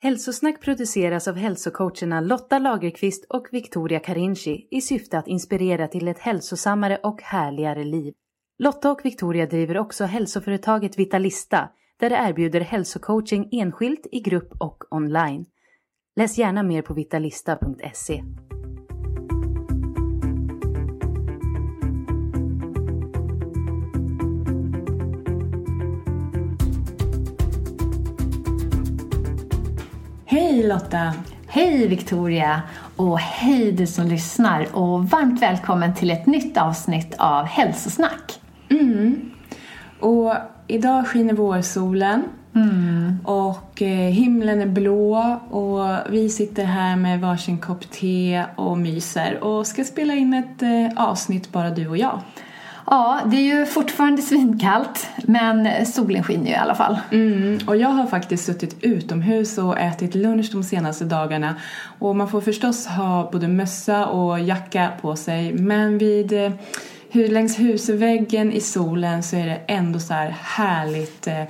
Hälsosnack produceras av hälsocoacherna Lotta Lagerqvist och Victoria Carinci i syfte att inspirera till ett hälsosammare och härligare liv. Lotta och Victoria driver också hälsoföretaget Vitalista där de erbjuder hälsocoaching enskilt, i grupp och online. Läs gärna mer på vitalista.se. Hej Lotta! Hej Victoria! Och hej du som lyssnar och varmt välkommen till ett nytt avsnitt av Hälsosnack. Mm. Och idag skiner vårsolen Mm. och eh, himlen är blå och vi sitter här med varsin kopp te och myser och ska spela in ett eh, avsnitt bara du och jag. Ja, det är ju fortfarande svinkallt men solen skiner ju i alla fall. Mm, och jag har faktiskt suttit utomhus och ätit lunch de senaste dagarna. Och man får förstås ha både mössa och jacka på sig. Men vid eh, hur, längs husväggen i solen så är det ändå så här härligt eh,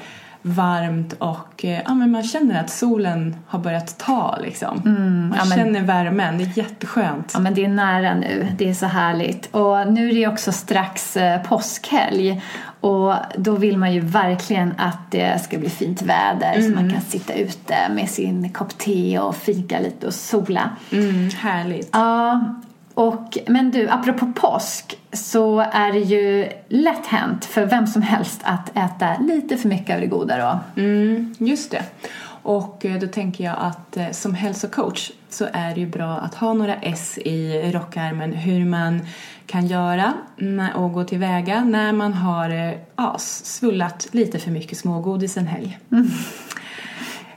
varmt och eh, ja, men man känner att solen har börjat ta liksom. man Mm, ja, men- känner värmen, det är jätteskönt. Ja men det är nära nu, det är så härligt. Och nu är det också strax eh, påskhelg och då vill man ju verkligen att det ska bli fint väder så man kan sitta ute med sin kopp te och fika lite och sola. Mm, härligt. Ja, och, men du, apropå påsk så är det ju lätt hänt för vem som helst att äta lite för mycket av det goda då. Mm, just det. Och eh, då tänker jag att eh, som hälsocoach så är det ju bra att ha några S i rockärmen hur man kan göra och gå tillväga när man har eh, ja, svullat lite för mycket smågodis en helg.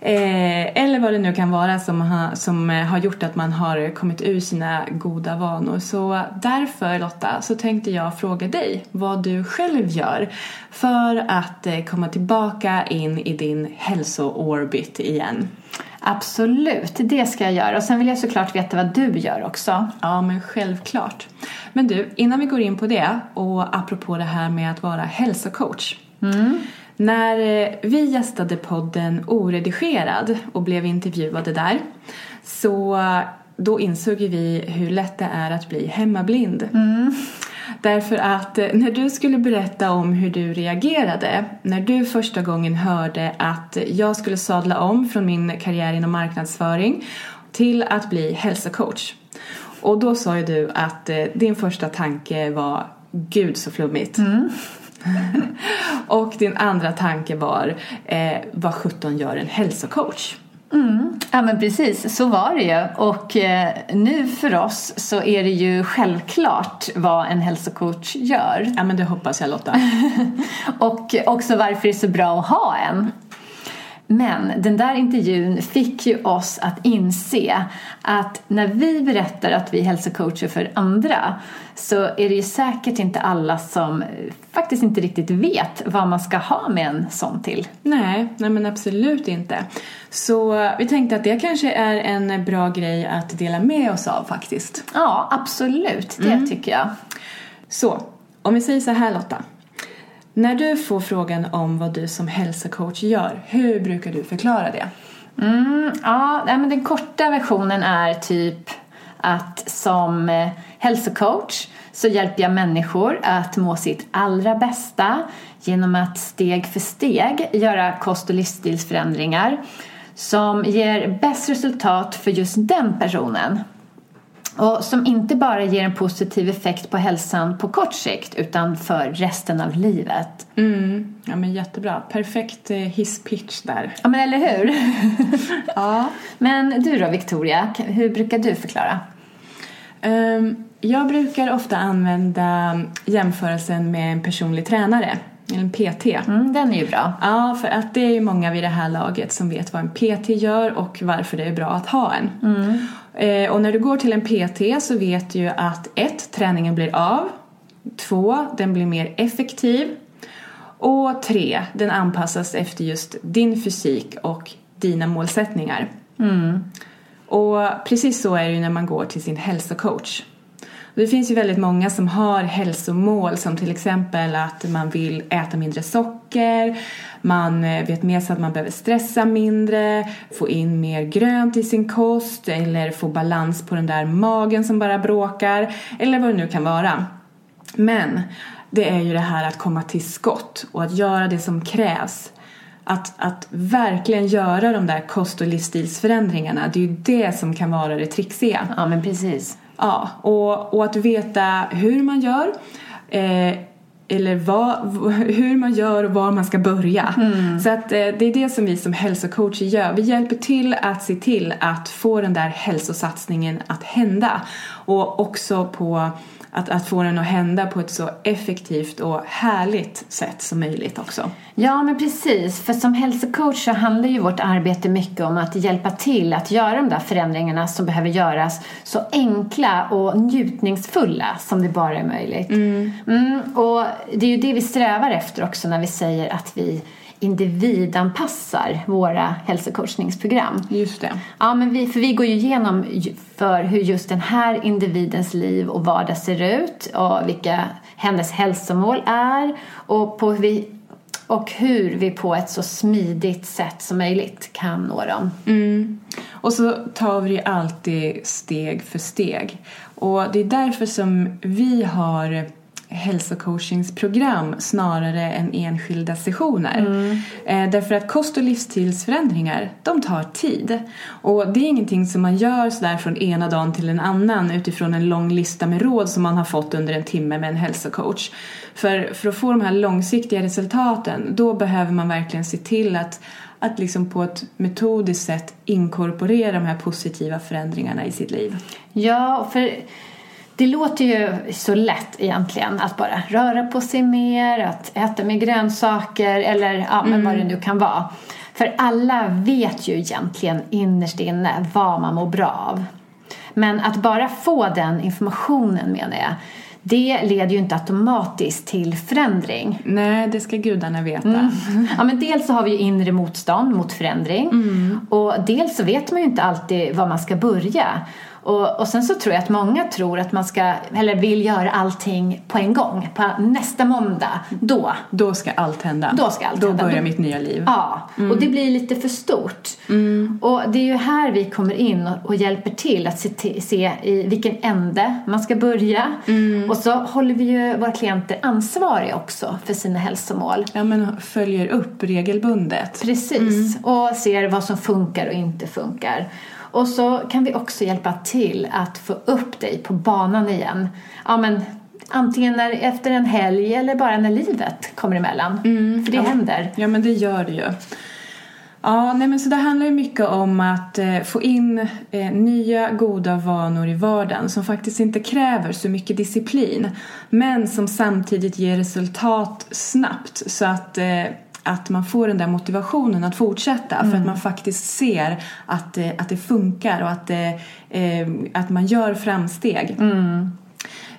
Eh, eller vad det nu kan vara som, ha, som eh, har gjort att man har kommit ur sina goda vanor. Så därför Lotta så tänkte jag fråga dig vad du själv gör för att eh, komma tillbaka in i din hälsoorbit igen. Absolut, det ska jag göra. Och sen vill jag såklart veta vad du gör också. Ja, men självklart. Men du, innan vi går in på det och apropå det här med att vara hälsocoach. När eh, vi gästade podden Oredigerad och blev intervjuade där så eh, då insåg vi hur lätt det är att bli hemmablind. Därför att eh, när du skulle berätta om hur du reagerade när du första gången hörde att jag skulle sadla om från min karriär inom marknadsföring till att bli hälsocoach. Och då sa ju du att din första tanke var Gud så flummigt. Och din andra tanke var eh, vad sjutton gör en hälsocoach? Ja men precis, så var det ju. Och eh, nu för oss så är det ju självklart vad en hälsocoach gör. Ja men det hoppas jag Lotta. Och också varför det är så bra att ha en. Men den där intervjun fick ju oss att inse att när vi berättar att vi är hälsocoacher för andra så är det ju säkert inte alla som faktiskt inte riktigt vet vad man ska ha med en sån till. nej, nej men absolut inte. Så vi tänkte att det kanske är en bra grej att dela med oss av faktiskt. Ja, absolut. Det tycker jag. Så, om vi säger så här Lotta. När du får frågan om vad du som hälsocoach gör, hur brukar du förklara det? Mm, ja, men den korta versionen är typ att som eh, hälsocoach så hjälper jag människor att må sitt allra bästa genom att steg för steg göra kost och livsstilsförändringar som ger bäst resultat för just den personen. Och som inte bara ger en positiv effekt på hälsan på kort sikt utan för resten av livet. Mm. Ja men jättebra. Perfekt eh, hisspitch där. Ja men eller hur? ja. Men du då Victoria, hur brukar du förklara? Um, jag brukar ofta använda jämförelsen med en personlig tränare. En PT. Mm, den är ju bra. Ja, för att det är ju många vid det här laget som vet vad en PT gör och varför det är bra att ha en. Mm. Eh, och när du går till en PT så vet du ju att ett, träningen blir av. Två, den blir mer effektiv. Och tre, den anpassas efter just din fysik och dina målsättningar. Mm. Och precis så är det ju när man går till sin hälsocoach. Det finns ju väldigt många som har hälsomål som till exempel att man vill äta mindre socker, man eh, vet med sig att man behöver stressa mindre, få in mer grönt i sin kost eller få balans på den där magen som bara bråkar eller vad det nu kan vara. Men det är ju det här att komma till skott och att göra det som krävs. Att, att verkligen göra de där kost och livsstilsförändringarna, det är ju det som kan vara det trixiga. Ja, men precis. Ja, och, och att veta hur man gör. Eh, eller vad, hur man gör och var man ska börja. Mm. Så att, eh, det är det som vi som hälsocoacher gör. Vi hjälper till att se till att få den där hälsosatsningen att hända. Och också på att, att få den att hända på ett så effektivt och härligt sätt som möjligt också. Ja, men precis. För som hälsocoach så handlar ju vårt arbete mycket om att hjälpa till att göra de där förändringarna som behöver göras så enkla och njutningsfulla som det bara är möjligt. Mm. Mm, och det är ju det vi strävar efter också när vi säger att vi individanpassar våra hälsocoachningsprogram. Just det. Ja, men vi, för vi går ju igenom för hur just den här individens liv och vardag ser ut och vilka hennes hälsomål är och, på hur vi, och hur vi på ett så smidigt sätt som möjligt kan nå dem. Mm. Och så tar vi alltid steg för steg. Och det är därför som vi har hälsocoachingsprogram snarare än enskilda sessioner. Mm. Eh, därför att kost och livsstilsförändringar, de tar tid. Och det är ingenting som man gör sådär från ena dagen till en annan utifrån en lång lista med råd som man har fått under en timme med en hälsocoach. För, för att få de här långsiktiga resultaten, då behöver man verkligen se till att att liksom på ett metodiskt sätt inkorporera de här positiva förändringarna i sitt liv. Ja, för det låter ju så lätt egentligen att bara röra på sig mer, att äta mer grönsaker eller ja, men vad det nu kan vara. För alla vet ju egentligen innerst inne vad man mår bra av. Men att bara få den informationen menar jag, det leder ju inte automatiskt till förändring. Nej, det ska gudarna veta. Mm. Ja, men dels så har vi ju inre motstånd mot förändring Mm. och dels så vet man ju inte alltid var man ska börja. Och, och sen så tror jag att många tror att man ska, eller vill göra allting på en gång. På nästa måndag, då. Då ska allt hända. Då ska allt Då hända. börjar Då- mitt nya liv. Ja, och det blir lite för stort. Och det är ju här vi kommer in och, och hjälper till att se, se i vilken ände man ska börja. Och så håller vi ju våra klienter ansvariga också för sina hälsomål. Ja, men följer upp regelbundet. Precis, och ser vad som funkar och inte funkar. Och så kan vi också hjälpa till att få upp dig på banan igen. Ja, men antingen när, efter en helg eller bara när livet kommer emellan. För det händer. Ja, men det gör det ju. Ja, nej men så det handlar ju mycket om att eh, få in eh, nya goda vanor i vardagen som faktiskt inte kräver så mycket disciplin men som samtidigt ger resultat snabbt så att, eh, att man får den där motivationen att fortsätta för att man faktiskt ser att, eh, att det funkar och att, eh, eh, att man gör framsteg.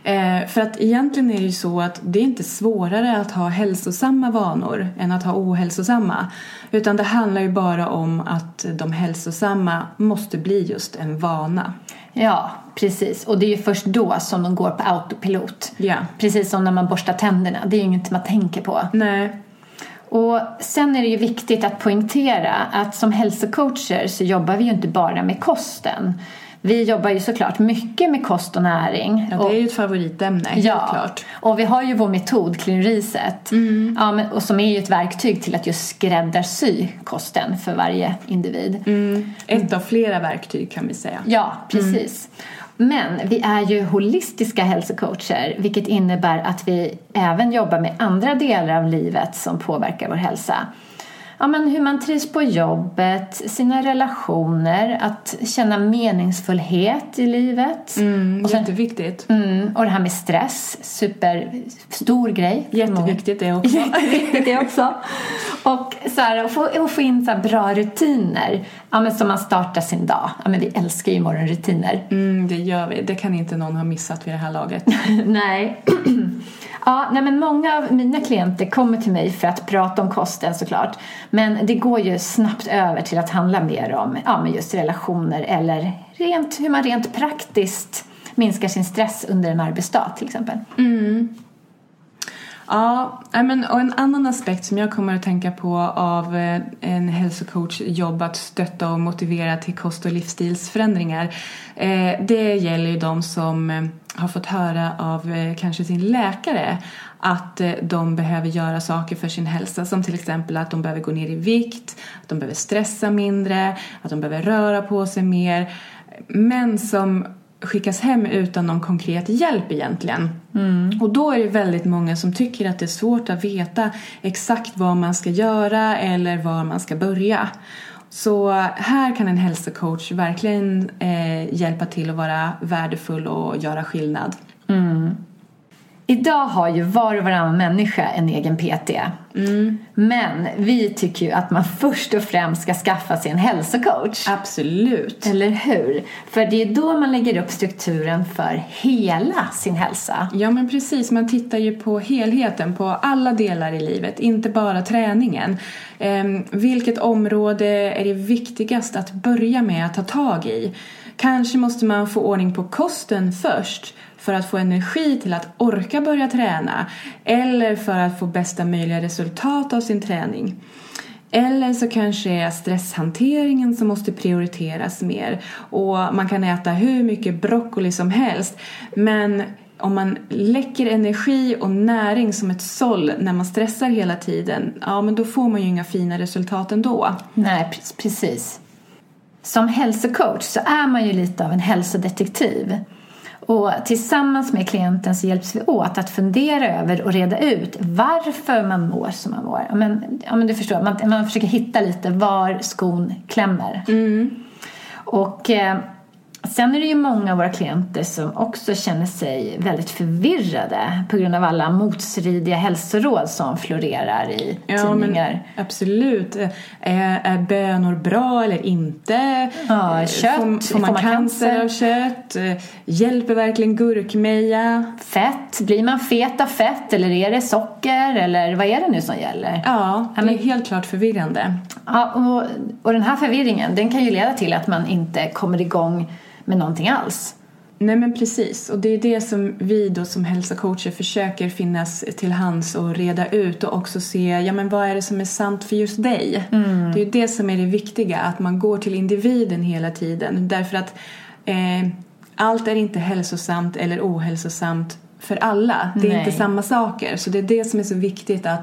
Eh, för att egentligen är det ju så att det är inte svårare att ha hälsosamma vanor än att ha ohälsosamma. Utan det handlar ju bara om att de hälsosamma måste bli just en vana. Ja, precis. Och det är ju först då som de går på autopilot. Ja. Precis som när man borstar tänderna. Det är ju inget man tänker på. Nej. Och sen är det ju viktigt att poängtera att som hälsocoacher så jobbar vi ju inte bara med kosten. Vi jobbar ju såklart mycket med kost och näring. Ja, det är ju ett favoritämne, helt ja, klart. och vi har ju vår metod Clean Reset. Mm. Ja, men, och som är ju ett verktyg till att just skräddarsy kosten för varje individ. Mm. Ett av flera verktyg kan vi säga. Ja, precis. Men vi är ju holistiska hälsocoacher vilket innebär att vi även jobbar med andra delar av livet som påverkar vår hälsa. Ja, men hur man trivs på jobbet, sina relationer, att känna meningsfullhet i livet. Mm, och, sen, jätteviktigt. mm, och det här med stress, superstor grej. Jätteviktigt det också. Jätteviktigt det också. Och så här, att få, att få in så bra rutiner ja, men som man startar sin dag. Ja, men vi älskar ju morgonrutiner. Mm, det gör vi. Det kan inte någon ha missat vid det här laget. nej. ja, nej, men många av mina klienter kommer till mig för att prata om kosten såklart. Men det går ju snabbt över till att handla mer om ja, men just relationer eller rent, hur man rent praktiskt minskar sin stress under en arbetsdag till exempel. Mm. Ja, men, och en annan aspekt som jag kommer att tänka på av eh, en hälsocoach jobb att stötta och motivera till kost och livsstilsförändringar. Eh, det gäller ju de som eh, har fått höra av kanske sin läkare att de behöver göra saker för sin hälsa som till exempel att de behöver gå ner i vikt, att de behöver stressa mindre, att de behöver röra på sig mer. Men som skickas hem utan någon konkret hjälp egentligen. Och då är det väldigt många som tycker att det är svårt att veta exakt vad man ska göra eller var man ska börja. Så här kan en hälsocoach verkligen eh, hjälpa till att vara värdefull och göra skillnad. Mm. Idag har ju var och varannan människa en egen PT. Men vi tycker ju att man först och främst ska skaffa sig en hälsocoach. Absolut. Eller hur? För det är då man lägger upp strukturen för hela sin hälsa. Ja men precis, man tittar ju på helheten, på alla delar i livet, inte bara träningen. Ehm, vilket område är det viktigast att börja med att ta tag i? Kanske måste man få ordning på kosten först för att få energi till att orka börja träna eller för att få bästa möjliga resultat av sin träning. Eller så kanske är stresshanteringen som måste prioriteras mer och man kan äta hur mycket broccoli som helst men om man läcker energi och näring som ett såll när man stressar hela tiden, ja men då får man ju inga fina resultat ändå. Nej, precis. Som hälsocoach så är man ju lite av en hälsodetektiv. Och tillsammans med klienten så hjälps vi åt att fundera över och reda ut varför man mår som man mår. Men, ja, men du förstår, man, man försöker hitta lite var skon klämmer. Och eh, sen är det ju många av våra klienter som också känner sig väldigt förvirrade på grund av alla motstridiga hälsoråd som florerar i Ja, tidningar. absolut. Är, är bönor bra eller inte? Ja, Eh, kött. Får, får man cancer av kött? Eh, Hjälper verkligen gurkmeja? Fett, blir man fet av fett eller är det socker eller vad är det nu som gäller? Ja, det är helt klart förvirrande. Ja, och, och den här förvirringen den kan ju leda till att man inte kommer igång med någonting alls. Nej men precis, och det är det som vi då som hälsocoacher försöker finnas till hands och reda ut och också se, ja men vad är det som är sant för just dig? Det är ju det som är det viktiga, att man går till individen hela tiden därför att eh, allt är inte hälsosamt eller ohälsosamt för alla. Det är Nej. inte samma saker, så det är det som är så viktigt att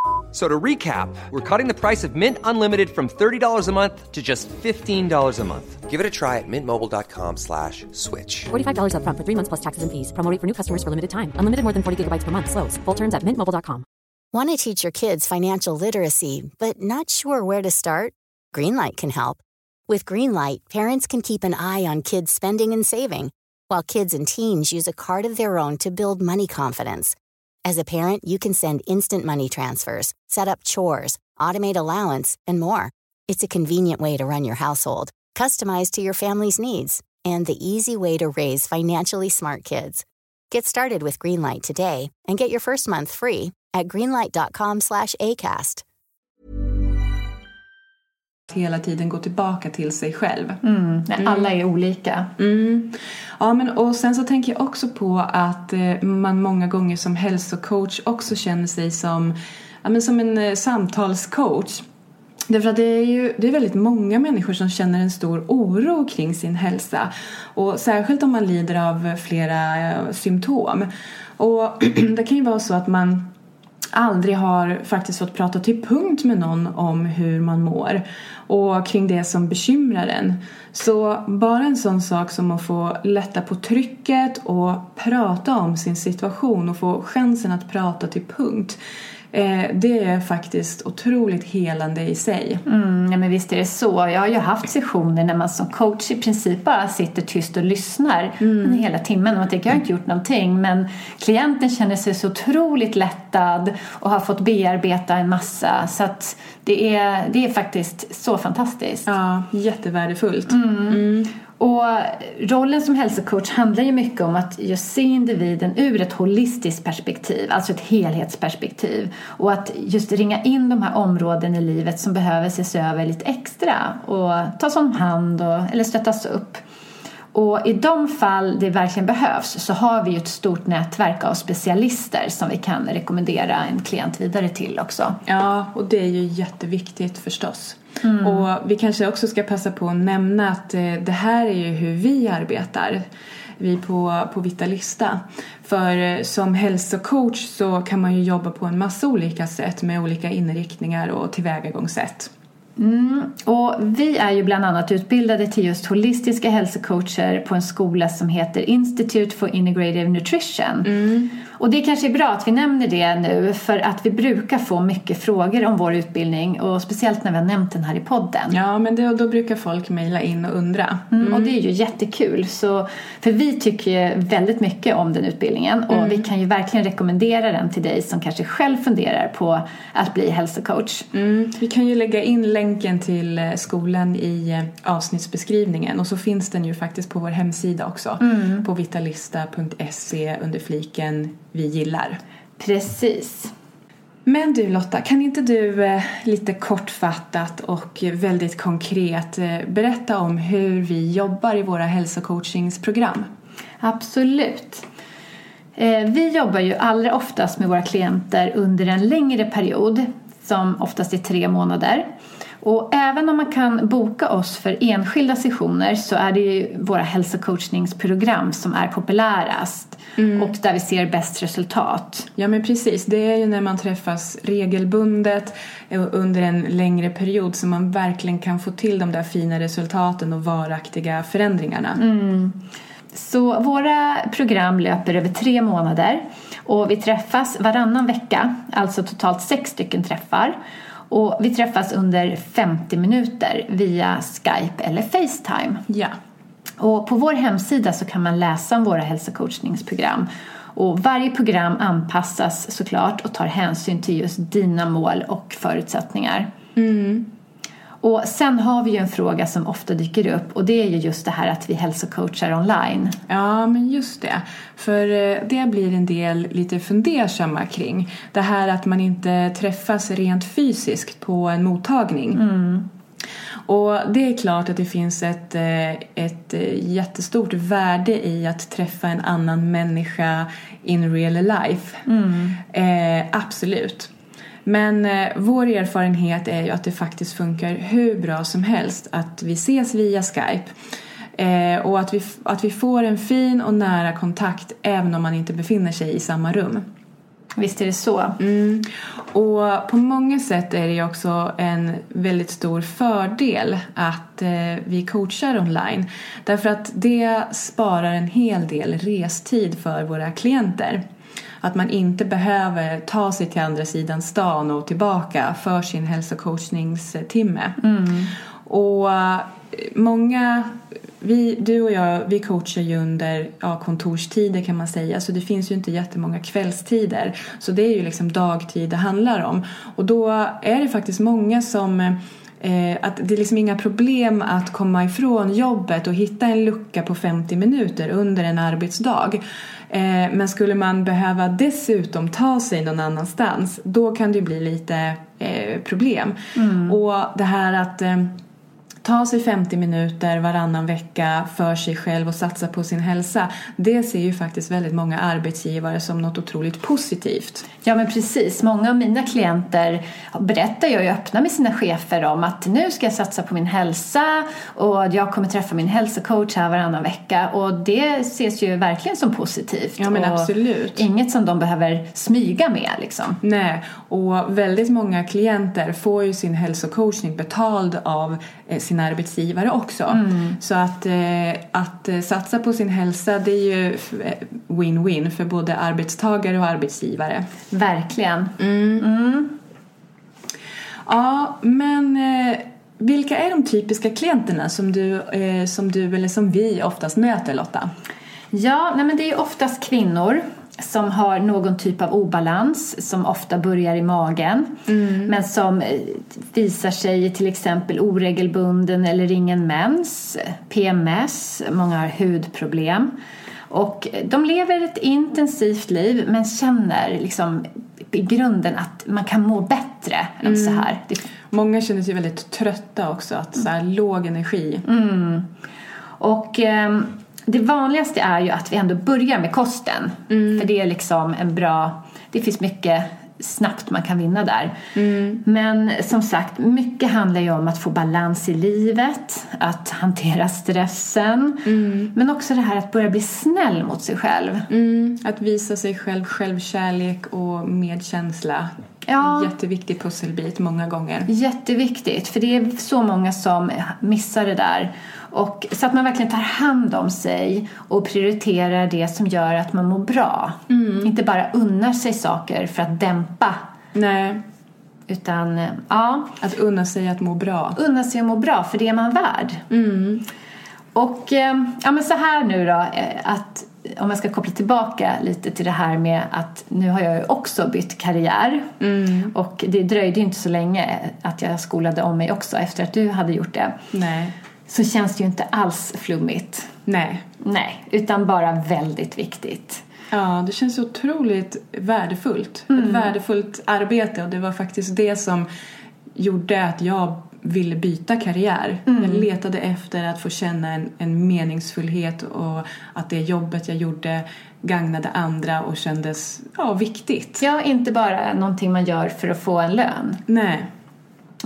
F- So to recap, we're cutting the price of Mint Unlimited from $30 a month to just $15 a month. Give it a try at mintmobile.com slash switch. $45 upfront for three months plus taxes and fees. Promo for new customers for limited time. Unlimited more than 40 gigabytes per month. Slows. Full terms at mintmobile.com. Want to teach your kids financial literacy, but not sure where to start? Greenlight can help. With Greenlight, parents can keep an eye on kids' spending and saving, while kids and teens use a card of their own to build money confidence. As a parent, you can send instant money transfers, set up chores, automate allowance, and more. It's a convenient way to run your household, customized to your family's needs, and the easy way to raise financially smart kids. Get started with Greenlight today and get your first month free at greenlight.com slash ACAST. Hela tiden gå tillbaka till sig själv. Mm. Nej, alla är olika. Mm. Ja, men och sen så tänker jag också på att eh, man många gånger som hälsocoach också känner sig som, ja, men som en eh, samtalscoach. Därför att det är ju det är väldigt många människor som känner en stor oro kring sin hälsa. Och särskilt om man lider av flera eh, symptom. Och det kan ju vara så att man aldrig har faktiskt fått prata till punkt med någon om hur man mår och kring det som bekymrar en. Så bara en sån sak som att få lätta på trycket och prata om sin situation och få chansen att prata till punkt Eh, det är faktiskt otroligt helande i sig. Mm, ja, men visst är det så. Jag har ju haft sessioner när man som coach i princip bara sitter tyst och lyssnar mm. hela timmen och man tänker jag har inte gjort någonting men klienten känner sig så otroligt lättad och har fått bearbeta en massa så att det är, det är faktiskt så fantastiskt. Ja, jättevärdefullt. Mm. Och rollen som hälsocoach handlar ju mycket om att just se individen ur ett holistiskt perspektiv, alltså ett helhetsperspektiv. Och att just ringa in de här områden i livet som behöver ses över lite extra och tas om hand och, eller stöttas upp. Och i de fall det verkligen behövs så har vi ju ett stort nätverk av specialister som vi kan rekommendera en klient vidare till också. Ja, och det är ju jätteviktigt förstås. Mm. Och vi kanske också ska passa på att nämna att eh, det här är ju hur vi arbetar vi på, på Vitalista. För eh, som hälsocoach så kan man ju jobba på en massa olika sätt med olika inriktningar och tillvägagångssätt. Mm. Och vi är ju bland annat utbildade till just holistiska hälsocoacher på en skola som heter Institute for Integrative Nutrition. Mm. Och det kanske är bra att vi nämner det nu för att vi brukar få mycket frågor om vår utbildning och speciellt när vi har nämnt den här i podden. Ja, men det, då brukar folk mejla in och undra. Mm. Mm. Och det är ju jättekul. Så, för vi tycker väldigt mycket om den utbildningen och mm. vi kan ju verkligen rekommendera den till dig som kanske själv funderar på att bli hälsocoach. Mm. Vi kan ju lägga in länken till eh, skolan i eh, avsnittsbeskrivningen och så finns den ju faktiskt på vår hemsida också. Mm. På vitalista.se under fliken vi gillar. Precis. Men du Lotta, kan inte du eh, lite kortfattat och väldigt konkret eh, berätta om hur vi jobbar i våra hälsocoachingsprogram? Absolut. Eh, vi jobbar ju allra oftast med våra klienter under en längre period som oftast är tre månader. Och även om man kan boka oss för enskilda sessioner så är det ju våra hälsocoachningsprogram som är populärast mm. och där vi ser bäst resultat. Ja men precis, det är ju när man träffas regelbundet under en längre period som man verkligen kan få till de där fina resultaten och varaktiga förändringarna. Mm. Så våra program löper över tre månader och vi träffas varannan vecka, alltså totalt sex stycken träffar. Och vi träffas under 50 minuter via Skype eller Facetime. Ja. Och på vår hemsida så kan man läsa om våra hälsocoachningsprogram. Och varje program anpassas såklart och tar hänsyn till just dina mål och förutsättningar. Mm. Och sen har vi ju en fråga som ofta dyker upp och det är ju just det här att vi hälsocoachar online. Ja, men just det. För eh, det blir en del lite fundersamma kring. Det här att man inte träffas rent fysiskt på en mottagning. Mm. Och det är klart att det finns ett, eh, ett eh, jättestort värde i att träffa en annan människa in real life. Mm. Eh, absolut. Men eh, vår erfarenhet är ju att det faktiskt funkar hur bra som helst att vi ses via Skype. Eh, och att vi, att vi får en fin och nära kontakt även om man inte befinner sig i samma rum. Visst är det så. Mm. Och på många sätt är det också en väldigt stor fördel att eh, vi coachar online. Därför att det sparar en hel del restid för våra klienter. Att man inte behöver ta sig till andra sidan stan och tillbaka för sin hälsocoachningstimme. Mm. Och eh, många, vi, du och jag, vi coachar ju under ja, kontorstider kan man säga. Så det finns ju inte jättemånga kvällstider. Så det är ju liksom dagtid det handlar om. Och då är det faktiskt många som eh, att det är liksom inga problem att komma ifrån jobbet och hitta en lucka på 50 minuter under en arbetsdag. Eh, men skulle man behöva dessutom ta sig någon annanstans då kan det bli lite eh, problem. Och det här att eh, ta sig 50 minuter varannan vecka för sig själv och satsa på sin hälsa. Det ser ju faktiskt väldigt många arbetsgivare som något otroligt positivt. Ja men precis, många av mina klienter berättar jag ju öppna med sina chefer om att nu ska jag satsa på min hälsa och jag kommer träffa min hälsocoach här varannan vecka och det ses ju verkligen som positivt. Ja, men absolut. Inget som de behöver smyga med liksom. Nej, och väldigt många klienter får ju sin hälsocoachning betald av eh, sin arbetsgivare också. Så att, eh, att eh, satsa på sin hälsa det är ju eh, win-win för både arbetstagare och arbetsgivare. Verkligen. Ja, men vilka är de typiska klienterna som du, som du eller som vi oftast möter Lotta? Ja, nej men det är oftast kvinnor som har någon typ av obalans som ofta börjar i magen men som eh, visar sig i till exempel oregelbunden eller ingen mens, PMS, många har hudproblem. Och de lever ett intensivt liv men känner liksom i grunden att man kan må bättre än så här. Många känner sig väldigt trötta också, att så här, låg energi. Och ehm, det vanligaste är ju att vi ändå börjar med kosten. För det är liksom en bra... Det finns mycket snabbt man kan vinna där. Men som sagt, mycket handlar ju om att få balans i livet, att hantera stressen. Men också det här att börja bli snäll mot sig själv. Mm, att visa sig själv självkärlek och medkänsla. Ja. Jätteviktig pusselbit många gånger. Jätteviktigt, för det är så många som missar det där. Och, så att man verkligen tar hand om sig och prioriterar det som gör att man mår bra. Inte bara unnar sig saker för att dämpa, Nej, utan ja, att unna sig att må bra. unna sig att må bra, för det är man värd. Och eh, ja, men så här nu då, eh, att om jag ska koppla tillbaka lite till det här med att nu har jag ju också bytt karriär. Och det dröjde ju inte så länge att jag skolade om mig också efter att du hade gjort det. Nej. Så känns det ju inte alls flummigt. Nej. Nej, utan bara väldigt viktigt. Ja, det känns otroligt värdefullt. Ett värdefullt arbete och det var faktiskt det som gjorde att jag ville byta karriär. Jag letade efter att få känna en, en meningsfullhet och att det jobbet jag gjorde gagnade andra och kändes ja, viktigt. Ja, inte bara någonting man gör för att få en lön. Nej.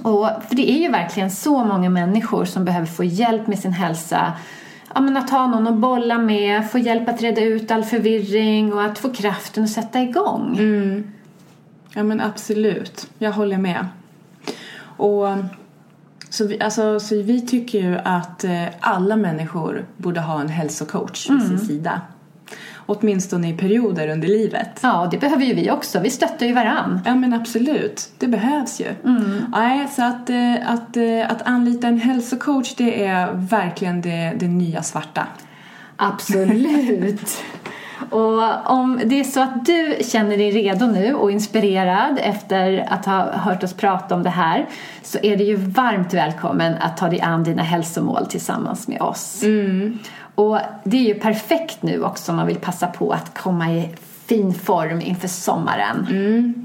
Och, för det är ju verkligen så många människor som behöver få hjälp med sin hälsa. Ja, men att ha någon att bolla med, få hjälp att reda ut all förvirring och att få kraften att sätta igång. Ja men absolut, jag håller med. Och så vi, alltså, så vi tycker ju att eh, alla människor borde ha en hälsocoach vid sin sida. Åtminstone i perioder under livet. Ja, det behöver ju vi också. Vi stöttar ju varann. Ja men absolut, det behövs ju. Nej, så att, eh, att, eh, att anlita en hälsocoach det är verkligen det, det nya svarta. Absolut. Och om det är så att du känner dig redo nu och inspirerad efter att ha hört oss prata om det här så är du ju varmt välkommen att ta dig an dina hälsomål tillsammans med oss. Och det är ju perfekt nu också om man vill passa på att komma i fin form inför sommaren.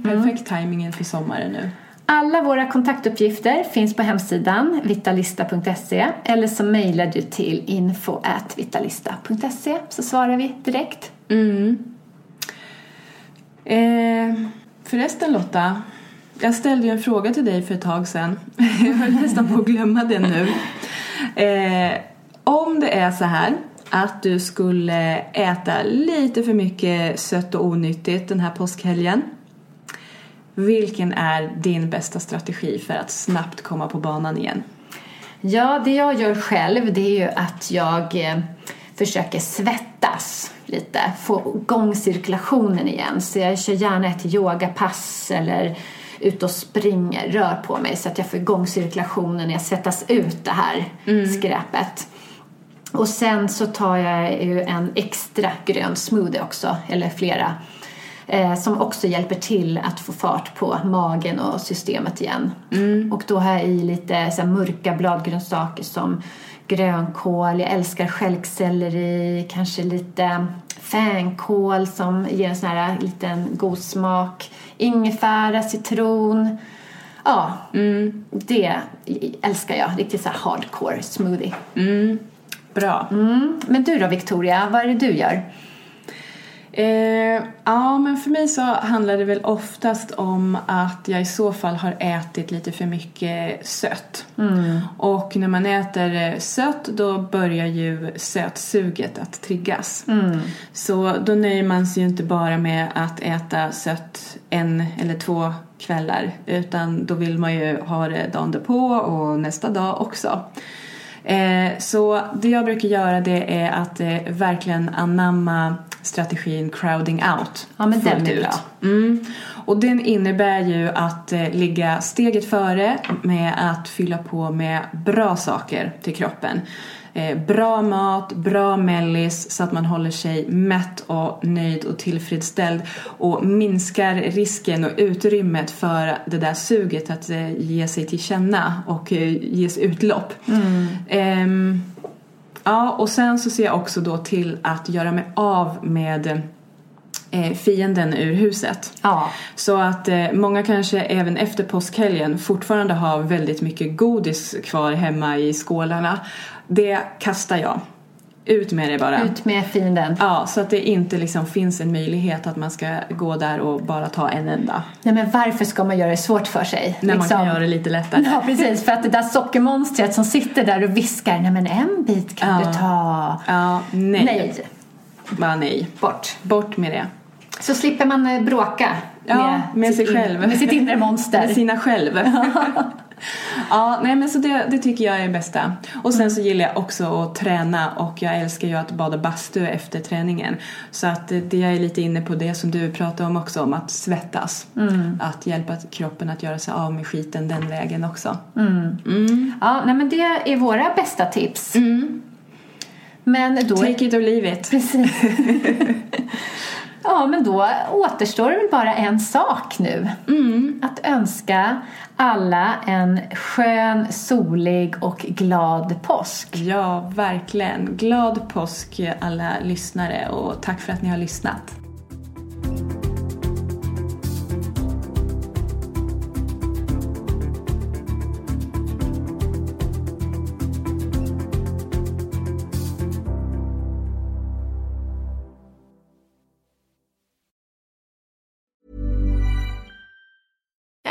Perfekt timing inför sommaren nu. Alla våra kontaktuppgifter finns på hemsidan vitalista.se eller så mejlar du till info.vitalista.se så svarar vi direkt. Eh, förresten Lotta, jag ställde ju en fråga till dig för ett tag sedan. jag höll nästan på att glömma den nu. Eh, om det är så här att du skulle äta lite för mycket sött och onyttigt den här påskhelgen. Vilken är din bästa strategi för att snabbt komma på banan igen? Ja, det jag gör själv det är ju att jag eh, försöker svettas lite, få igång cirkulationen igen. Så jag kör gärna ett yogapass eller ut och springer, rör på mig så att jag får igång cirkulationen när jag svettas ut det här skräpet. Och sen så tar jag ju en extra grön smoothie också, eller flera. Eh, som också hjälper till att få fart på magen och systemet igen. Mm. Och då har jag i lite så här, mörka bladgrönsaker som grönkål, jag älskar stjälkselleri, kanske lite fänkål som ger en sån här liten god smak, ingefära, citron. Ja, mm. det älskar jag. Riktigt så här hardcore smoothie. Mm. Bra. Mm. Men du då Victoria, vad är det du gör? Eh, ja, men för mig så handlar det väl oftast om att jag i så fall har ätit lite för mycket sött. Mm. Och när man äter sött då börjar ju sötsuget att triggas. Mm. Så då nöjer man sig ju inte bara med att äta sött en eller två kvällar utan då vill man ju ha det dagen på och nästa dag också. Eh, så det jag brukar göra det är att eh, verkligen anamma strategin crowding out. Ja, men den är bra. Mm. Och den innebär ju att eh, ligga steget före med att fylla på med bra saker till kroppen. Eh, bra mat, bra mellis så att man håller sig mätt och nöjd och tillfredsställd och minskar risken och utrymmet för det där suget att eh, ge sig till känna och eh, ges utlopp. Mm. Ja, och sen så ser jag också då till att göra mig av med eh, fienden ur huset. Ja. Så att eh, många kanske även efter påskhelgen fortfarande har väldigt mycket godis kvar hemma i skålarna. Det kastar jag. Ut med det bara. Ut med fienden. Ja, så att det inte liksom finns en möjlighet att man ska gå där och bara ta en enda. Nej men varför ska man göra det svårt för sig? När liksom. man kan göra det lite lättare. Ja precis, för att det där sockermonstret som sitter där och viskar Nej men en bit kan ja. du ta. Ja, nej. Nej. Bara nej. Bort. Bort med det. Så slipper man eh, bråka ja, med, med sig själv. med sitt inre monster. med sina själv. ja, nej men så det, det tycker jag är bästa. Och sen så gillar jag också att träna och jag älskar ju att bada bastu efter träningen. Så att det jag är lite inne på det som du pratade om också, om att svettas. Mm. Att hjälpa kroppen att göra sig av med skiten den vägen också. Mm. Mm. Ja, nej men det är våra bästa tips. Mm. Men då... Take it or leave it. Precis. Ja, men då återstår det väl bara en sak nu. Mm. Att önska alla en skön, solig och glad påsk. Ja, verkligen. Glad påsk alla lyssnare och tack för att ni har lyssnat.